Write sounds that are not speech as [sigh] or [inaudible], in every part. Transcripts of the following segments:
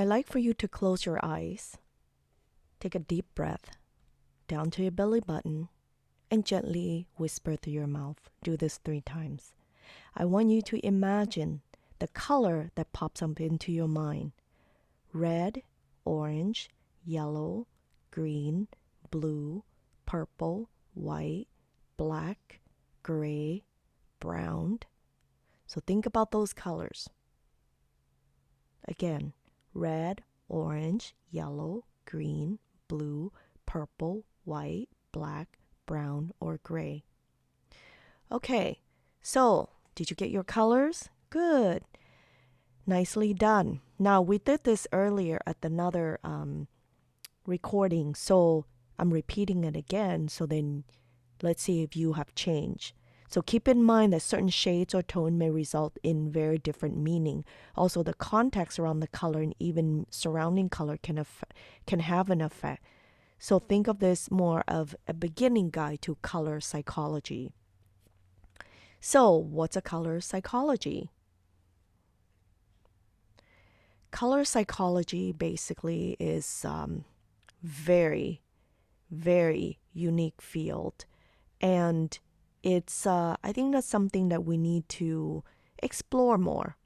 I like for you to close your eyes, take a deep breath down to your belly button, and gently whisper through your mouth. Do this three times. I want you to imagine the color that pops up into your mind red, orange, yellow, green, blue, purple, white, black, gray, brown. So think about those colors. Again, red, orange, yellow, green, blue, purple, white, black, brown, or gray. Okay, so did you get your colors? Good. Nicely done. Now, we did this earlier at another um, recording, so I'm repeating it again. So then let's see if you have changed. So keep in mind that certain shades or tone may result in very different meaning. Also, the context around the color and even surrounding color can aff- can have an effect. So think of this more of a beginning guide to color psychology. So, what's a color psychology? Color psychology basically is um, very, very unique field, and it's uh, I think that's something that we need to explore more.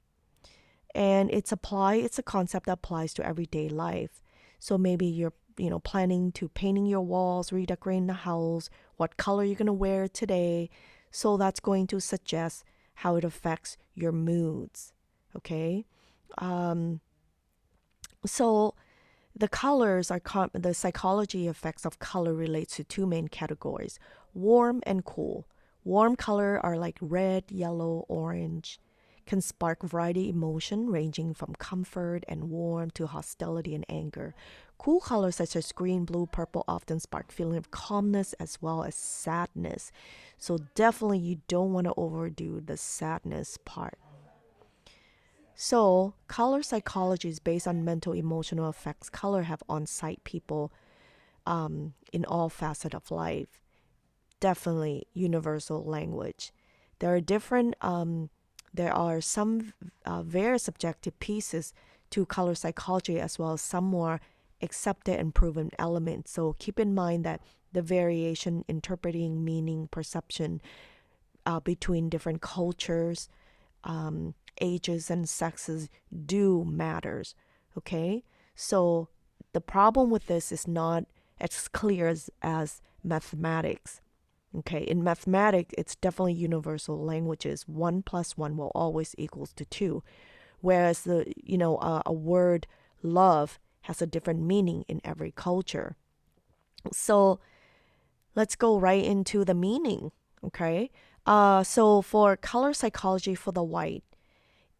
And it's apply it's a concept that applies to everyday life. So maybe you're you know planning to painting your walls, redecorating the house, what color you're gonna wear today. So that's going to suggest how it affects your moods. Okay. Um, so the colors are com- the psychology effects of color relates to two main categories warm and cool Warm color are like red, yellow, orange, can spark variety emotion ranging from comfort and warm to hostility and anger. Cool colors such as green, blue, purple often spark feeling of calmness as well as sadness. So definitely you don't want to overdo the sadness part. So, color psychology is based on mental emotional effects color have on site people um, in all facets of life definitely universal language. There are different, um, there are some uh, very subjective pieces to color psychology as well as some more accepted and proven elements. So keep in mind that the variation interpreting meaning perception uh, between different cultures, um, ages, and sexes do matters. Okay, so the problem with this is not as clear as, as mathematics. Okay, in mathematics, it's definitely universal languages. One plus one will always equals to two, whereas the you know uh, a word love has a different meaning in every culture. So let's go right into the meaning. Okay, uh, so for color psychology for the white,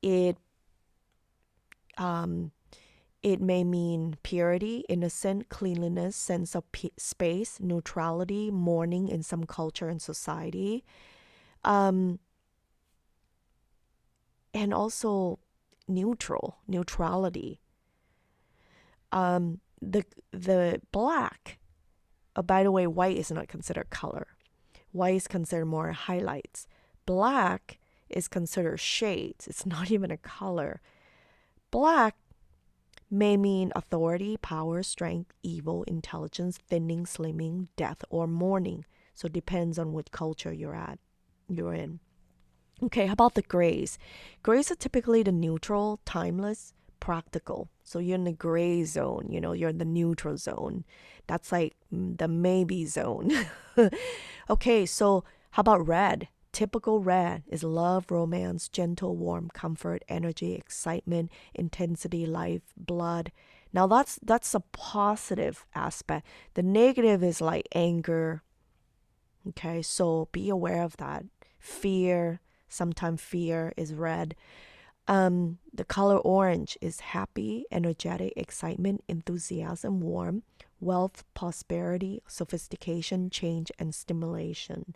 it um, it may mean purity, innocent, cleanliness, sense of p- space, neutrality, mourning in some culture and society. Um, and also neutral, neutrality. Um, the the black, uh, by the way, white is not considered color. White is considered more highlights. Black is considered shades. It's not [laughs] even a color. Black may mean authority, power, strength, evil, intelligence, thinning, slimming, death, or mourning. So it depends on what culture you're at, you're in. Okay, how about the grays? Grays are typically the neutral, timeless, practical. So you're in the gray zone, you know, you're in the neutral zone. That's like mm, the maybe zone. [laughs] okay, so how about red? Typical red is love, romance, gentle, warm, comfort, energy, excitement, intensity, life, blood. Now that's that's a positive aspect. The negative is like anger. Okay, so be aware of that. Fear, sometimes fear is red. Um, the color orange is happy, energetic, excitement, enthusiasm, warm, wealth, prosperity, sophistication, change, and stimulation.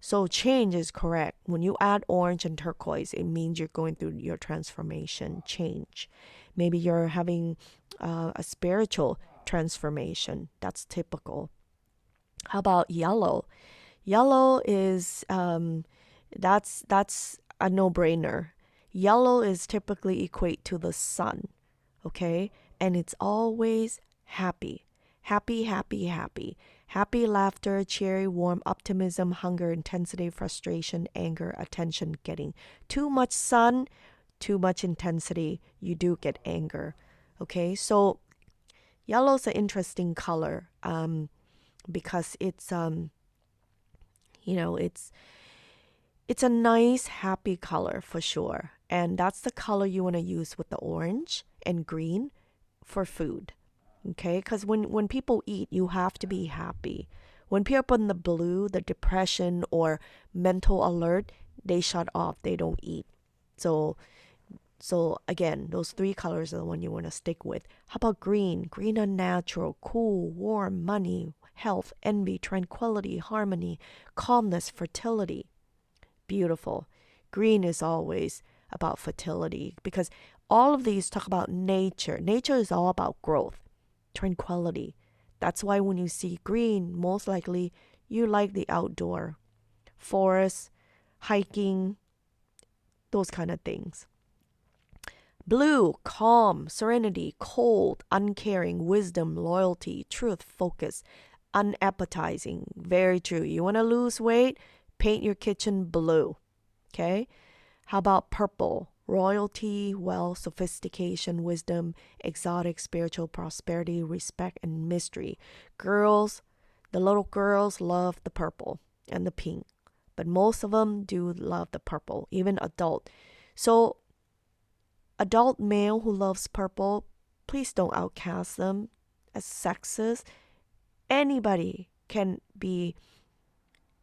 So change is correct. When you add orange and turquoise, it means you're going through your transformation, change. Maybe you're having uh, a spiritual transformation. That's typical. How about yellow? Yellow is um, that's that's a no-brainer. Yellow is typically equate to the sun. Okay, and it's always happy. Happy, happy, happy. Happy laughter, cheery, warm, optimism, hunger, intensity, frustration, anger, attention getting. Too much sun, too much intensity, you do get anger. Okay, so yellow's an interesting color um, because it's um, you know, it's it's a nice, happy color for sure. And that's the color you want to use with the orange and green for food. Okay? Because when, when people eat, you have to be happy. When people in the blue, the depression or mental alert, they shut off. They don't eat. So so again, those three colors are the one you want to stick with. How about green? Green unnatural, cool, warm, money, health, envy, tranquility, harmony, calmness, fertility. Beautiful. Green is always about fertility because all of these talk about nature. Nature is all about growth, tranquility. That's why when you see green, most likely you like the outdoor, forest, hiking, those kind of things. Blue, calm, serenity, cold, uncaring, wisdom, loyalty, truth, focus, unappetizing. Very true. You want to lose weight? Paint your kitchen blue. Okay? How about purple? Royalty, wealth, sophistication, wisdom, exotic, spiritual prosperity, respect, and mystery. Girls, the little girls love the purple and the pink, but most of them do love the purple, even adult. So, adult male who loves purple, please don't outcast them as sexist anybody can be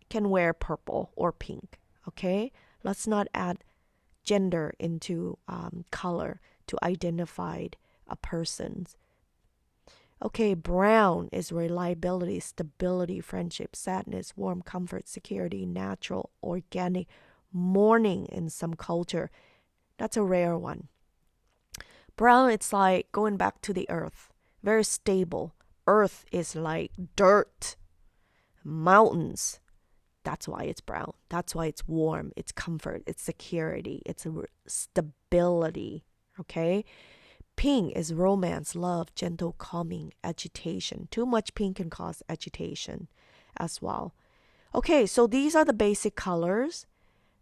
can wear purple or pink okay let's not add gender into um, color to identify a person's. Okay brown is reliability stability friendship sadness warm comfort security natural organic mourning in some culture. That's a rare one. Brown it's like going back to the earth. Very stable. Earth is like dirt, mountains. That's why it's brown. That's why it's warm. It's comfort. It's security. It's stability. Okay? Pink is romance, love, gentle, calming, agitation. Too much pink can cause agitation as well. Okay, so these are the basic colors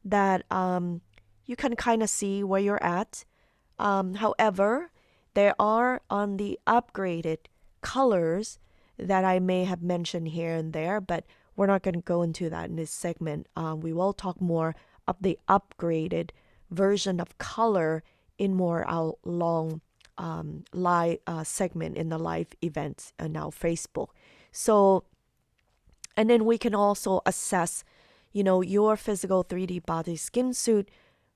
that um, you can kind of see where you're at. Um, however, there are on the upgraded colors that I may have mentioned here and there, but we're not going to go into that in this segment. Um, we will talk more of the upgraded version of color in more our long um, live uh, segment in the live events on our Facebook. So, and then we can also assess, you know, your physical 3D body skin suit.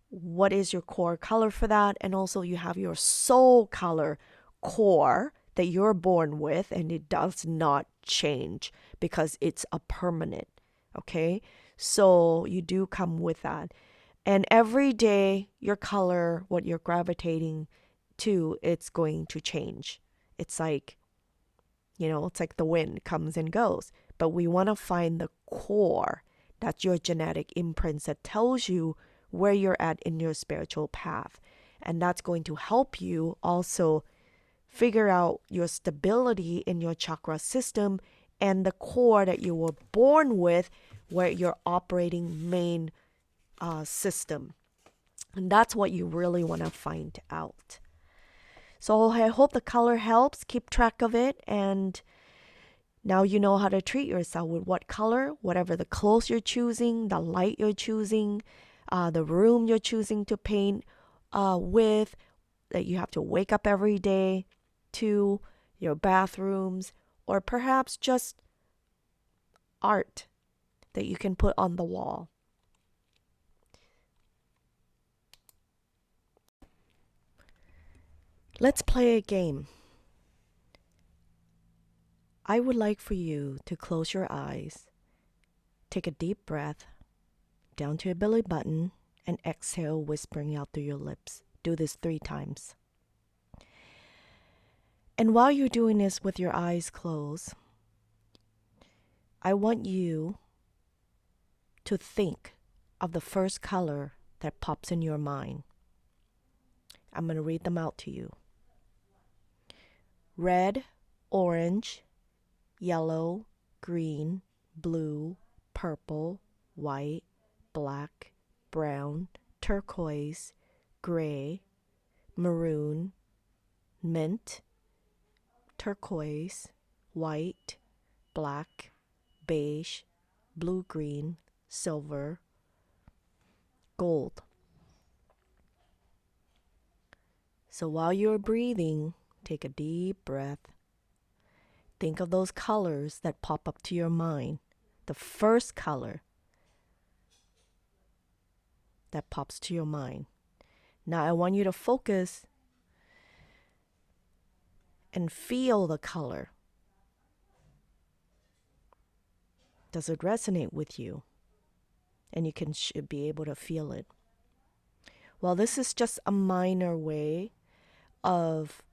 What is your core color for that? And also, you have your soul color core that you're born with and it does not change because it's a permanent. Okay? So you do come with that. And every day, your color, what you're gravitating to, it's going to change. It's like, you know, it's like the wind comes and goes. But we want to find the core. That's your genetic imprints that tells you where you're at in your spiritual path. And that's going to help you also figure out your stability in your chakra system and the core that you were born with, where your operating main uh, system. And that's what you really want to find out. So I hope the color helps. Keep track of it. And now you know how to treat yourself with what color, whatever the clothes you're choosing, the light you're choosing, uh, the room you're choosing to paint uh, with, that you have to wake up every day to your bathrooms, or perhaps just art that you can put on the wall. Let's play a game. I would like for you to close your eyes, take a deep breath down to your belly button, and exhale, whispering out through your lips. Do this three times. And while you're doing this with your eyes closed, I want you to think of the first color that pops in your mind. I'm going to read them out to you. red, orange, yellow, green, blue, purple, white, black, brown, turquoise, gray, maroon, mint, turquoise, white, black, beige, blue green, silver, gold. So while you're breathing, take a deep breath. Think of those colors that pop up to your mind. The first color that pops to your mind. Now I want you to focus and feel the color. Does it resonate with you? And you can should be able to feel it. Well, this is just a minor way of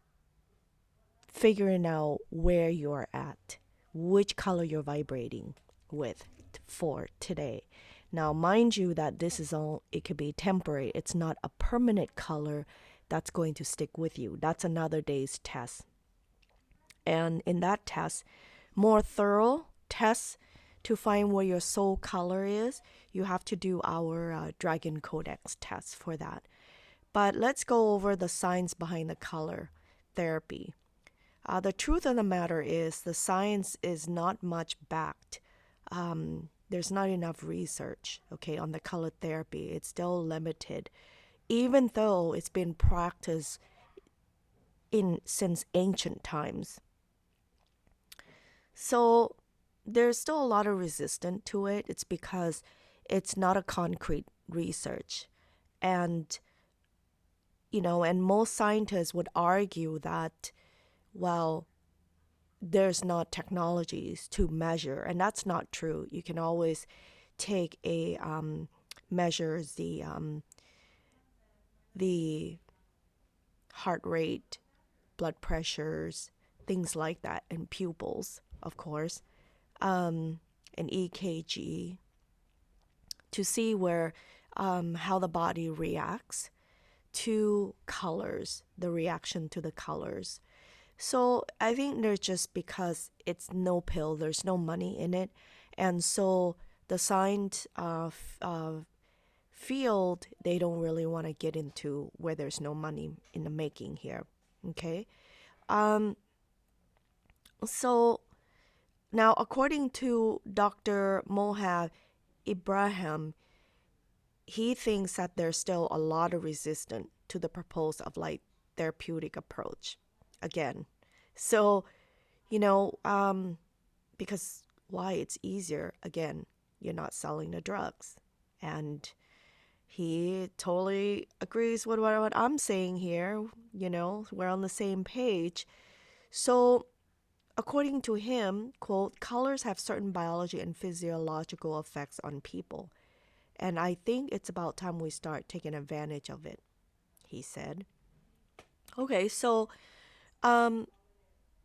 figuring out where you're at, which color you're vibrating with for today. Now, mind you that this is all, it could be temporary. It's not a permanent color that's going to stick with you. That's another day's test. And in that test, more thorough tests to find where your soul color is, you have to do our uh, Dragon Codex test for that. But let's go over the science behind the color therapy. Uh, the truth of the matter is, the science is not much backed. Um, there's not enough research, okay, on the color therapy. It's still limited, even though it's been practiced in since ancient times. So there's still a lot of resistance to it. It's because it's not a concrete research, and you know, and most scientists would argue that, well, there's not technologies to measure, and that's not true. You can always take a um, the um, the heart rate, blood pressures, things like that, and pupils, of course, um, an EKG to see where um, how the body reacts to colors, the reaction to the colors. So I think they're just because it's no pill, there's no money in it, and so the signed uh, uh, field they don't really want to get into where there's no money in the making here. Okay, um, so now according to Dr. Mohab Ibrahim, he thinks that there's still a lot of resistance to the proposed of light therapeutic approach again. So, you know, um, because why? It's easier. Again, you're not selling the drugs. And he totally agrees with what, I'm saying here. You know, we're on the same page. So, according to him, quote, colors have certain biology and physiological effects on people. And I think it's about time we start taking advantage of it, he said. Okay, so um,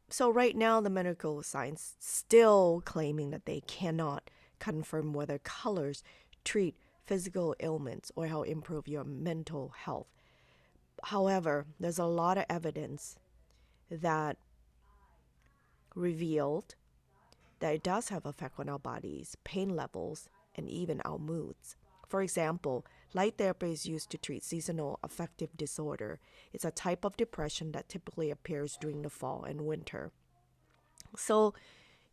so right now, the medical science still claiming that they cannot confirm whether colors treat physical ailments or help improve your mental health. However, there's a lot of evidence that revealed that it does have effect on our bodies, pain levels, and even our moods. For example, Light therapy is used to treat seasonal affective disorder. It's a type of depression that typically appears during the fall and winter. So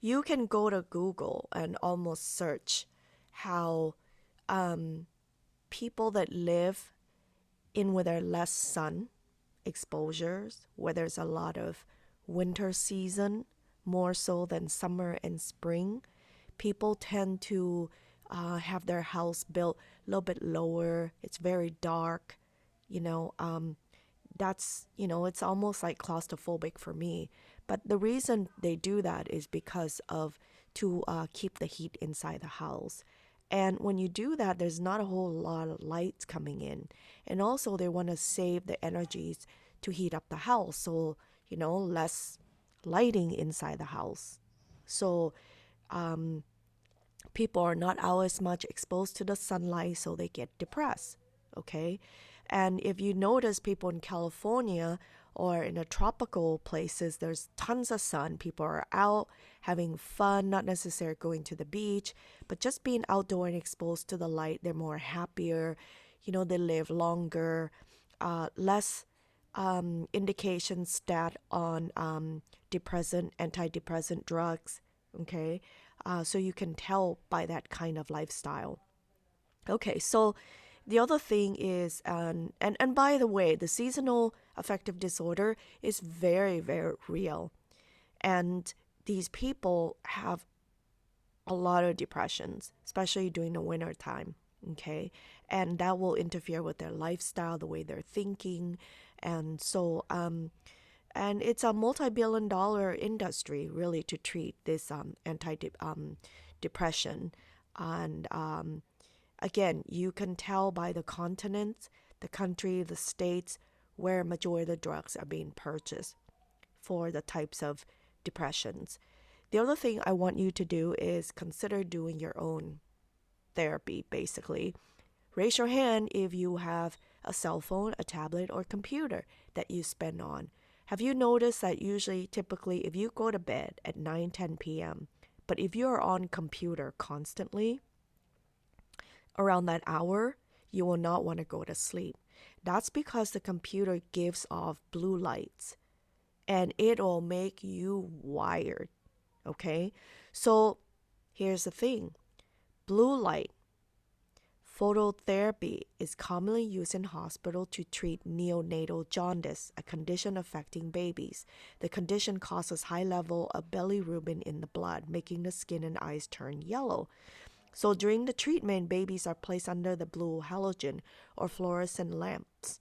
you can go to Google and almost search how um, people that live in where there's less sun exposures, where there's a lot of winter season, more so than summer and spring, people tend to uh, have their house built a little bit lower. It's very dark, you know. Um, that's you know it's almost like claustrophobic for me. But the reason they do that is because of to uh, keep the heat inside the house. And when you do that, there's not a whole lot of lights coming in. And also, they want to save the energies to heat up the house. So, you know, less lighting inside the house. So, um, people are not out as much exposed to the sunlight, so they get depressed. Okay. And if you notice people in California or in the tropical places, there's tons of sun. People are out having fun, not necessarily going to the beach, but just being outdoor and exposed to the light. They're more happier, you know, they live longer, uh, less um, indications that on um, depressant, antidepressant drugs. Okay, uh, so you can tell by that kind of lifestyle. Okay, so the other thing is, um, and and by the way, the seasonal affective disorder is very very real, and these people have a lot of depressions, especially during the winter time. Okay, and that will interfere with their lifestyle, the way they're thinking, and so um, and it's a multi-billion dollar industry really to treat this um, anti um, and um, again you can tell by the continents the country the states where majority of the drugs are being purchased for the types of depressions. The other thing i want you to do is consider doing your own therapy basically. Raise your hand if you have a cell phone a tablet or computer that you spend on have you noticed that usually, typically, if you go to bed at 9 10 p.m., but if you're on computer constantly around that hour, you will not want to go to sleep. That's because the computer gives off blue lights and it'll make you wired. Okay? So here's the thing blue light Phototherapy is commonly used in hospital to treat neonatal jaundice, a condition affecting babies. The condition causes high level of bilirubin in the blood, making the skin and eyes turn yellow. So during the treatment, babies are placed under the blue halogen or fluorescent lamps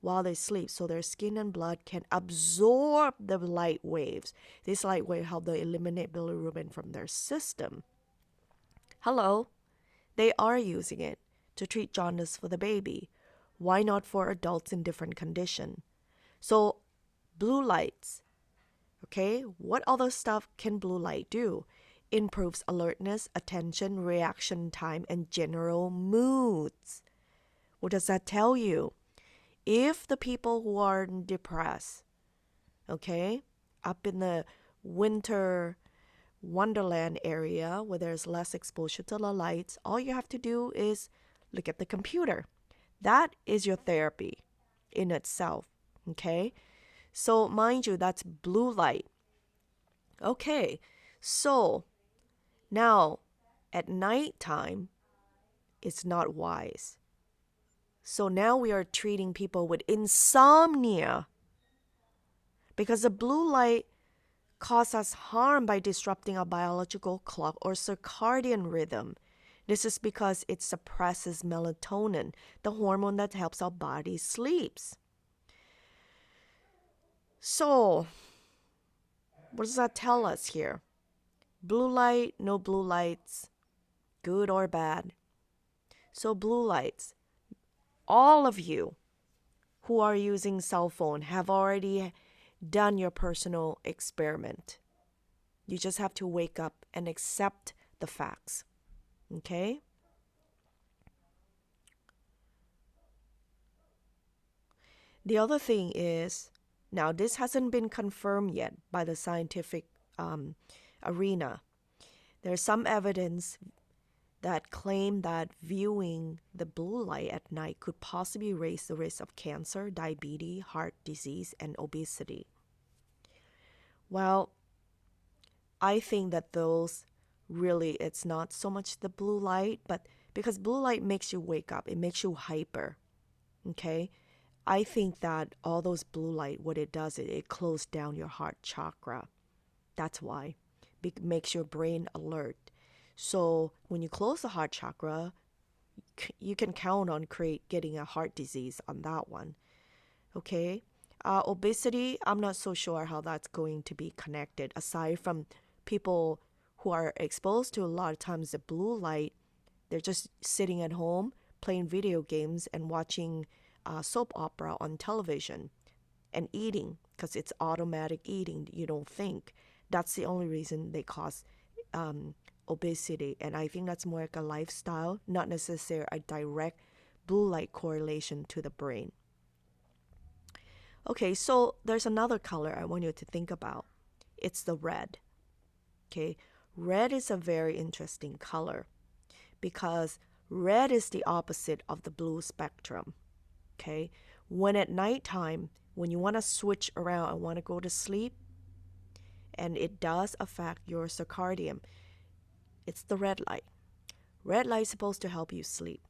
while they sleep so their skin and blood can absorb the light waves. This light wave help them eliminate bilirubin from their system. Hello, they are using it to treat jaundice for the baby. Why not for adults in different condition? So, blue lights. Okay, what other stuff can blue light do? Improves alertness, attention, reaction time, and general moods. What does that tell you? If the people who are depressed, okay, up in the winter wonderland area where there's less exposure to the lights, all you have to do is look at the computer. That is your therapy in itself. Okay? So, mind you, that's blue light. Okay, so now at night time, it's not wise. So now we are treating people with insomnia because the blue light causes us harm by disrupting our biological clock or circadian rhythm. This is because it suppresses melatonin, the hormone that helps our body sleeps. So, what does that tell us here? Blue light, no blue lights, good or bad. So, blue lights, all of you who are using cell phone have already done your personal experiment. You just have to wake up and accept the facts. Okay? The other thing is, now this hasn't been confirmed yet by the scientific um, arena. There's some evidence that claim that viewing the blue light at night could possibly raise the risk of cancer, diabetes, heart disease, and obesity. Well, I think that those really it's not so much the blue light, but because blue light makes you wake up, it makes you hyper. Okay? I think that all those blue light, what it does, it, it closes down your heart chakra. That's why. It makes your brain alert. So when you close the heart chakra, you can count on create getting a heart disease on that one. Okay? Uh, obesity, I'm not so sure how that's going to be connected aside from people who are exposed to a lot of times the blue light, they're just sitting at home playing video games and watching uh, soap opera on television and eating because it's automatic eating. You don't think. That's the only reason they cause um, obesity. And I think that's more like a lifestyle, not necessarily a direct blue light correlation to the brain. Okay, so there's another color I want you to think about. It's the red. Okay, red is a very interesting color because red is the opposite of the blue spectrum. Okay, when at nighttime, when you want to switch around and want to go to sleep, and it does affect your circadian, it's the red light. Red light is supposed to help you sleep.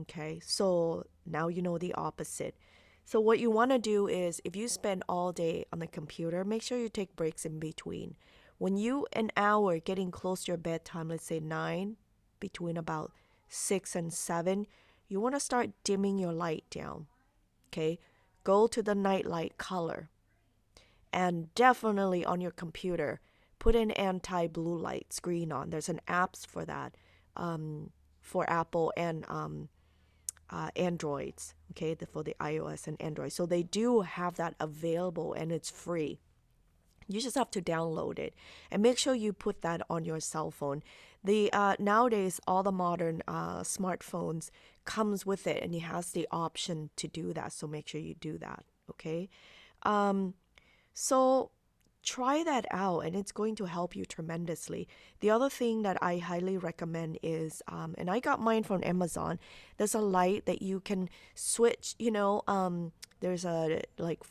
Okay, so now you know the opposite. So, what you want to do is if you spend all day on the computer, make sure you take breaks in between. When you, an hour getting close to your bedtime, let's say nine, between about six and seven, you want to start dimming your light down. Okay, go to the night light color. And definitely on your computer, put an anti blue light screen on. There's an apps for that um, for Apple and um, uh, Androids, okay, the, for the iOS and Android. So they do have that available and it's free. You just have to download it and make sure you put that on your cell phone. The uh, nowadays all the modern uh, smartphones comes with it and it has the option to do that. So make sure you do that. Okay. Um, so try that out and it's going to help you tremendously. The other thing that I highly recommend is, um, and I got mine from Amazon, there's a light that you can switch, you know, um, there's a like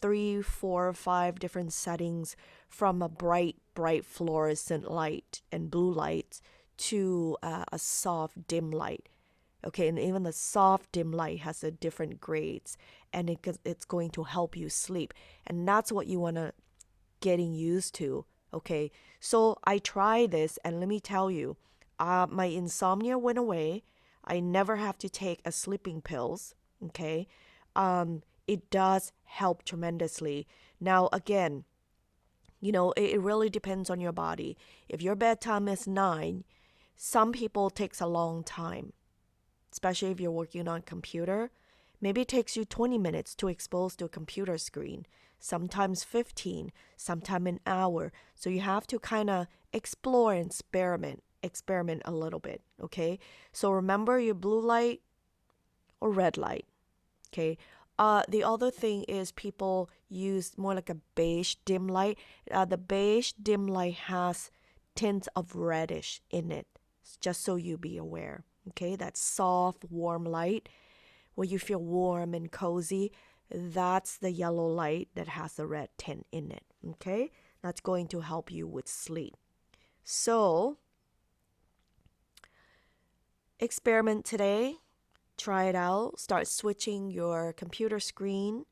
three, four, five different settings from a bright, bright fluorescent light and blue light to uh, a soft, dim light. Okay, and even the soft dim light has a different grades, and it, it's going to help you sleep, and that's what you want to getting used to. Okay, so I tried this, and let me tell you, uh, my insomnia went away. I never have to take a sleeping pills. Okay, um, it does help tremendously. Now, again, you know, it, it really depends on your body. If your bedtime is nine, some people takes a long time, especially if you're working on computer. Maybe it takes you 20 minutes to expose to a computer screen sometimes 15, sometimes an hour. So you have to kind of explore and experiment, experiment a little bit, okay? So remember your blue light or red light, okay? Uh, the other thing is people use more like a beige dim light. Uh, the beige dim light has tints of reddish in it, just so you be aware. Okay, that soft, warm light where you feel warm and cozy that's the yellow light that has a red tint in it. Okay, that's going to help you with sleep. So, experiment today. Try it out. Start switching your computer screen.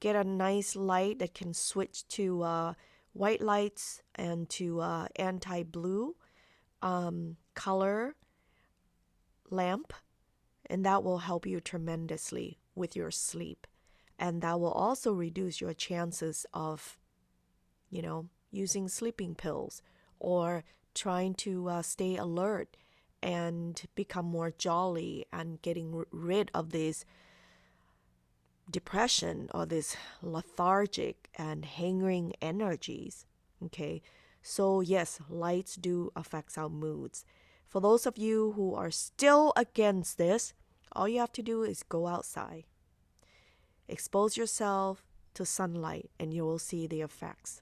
Get a nice light that can switch to uh, white lights and to uh, anti blue um, color lamp, and that will help you tremendously with your sleep and that will also reduce your chances of you know using sleeping pills or trying to uh, stay alert and become more jolly and getting rid of this depression or this lethargic and hanging energies okay? So yes lights do affect our moods. For those of you who are still against this all you have to do is go outside. Expose yourself to sunlight and you will see the effects.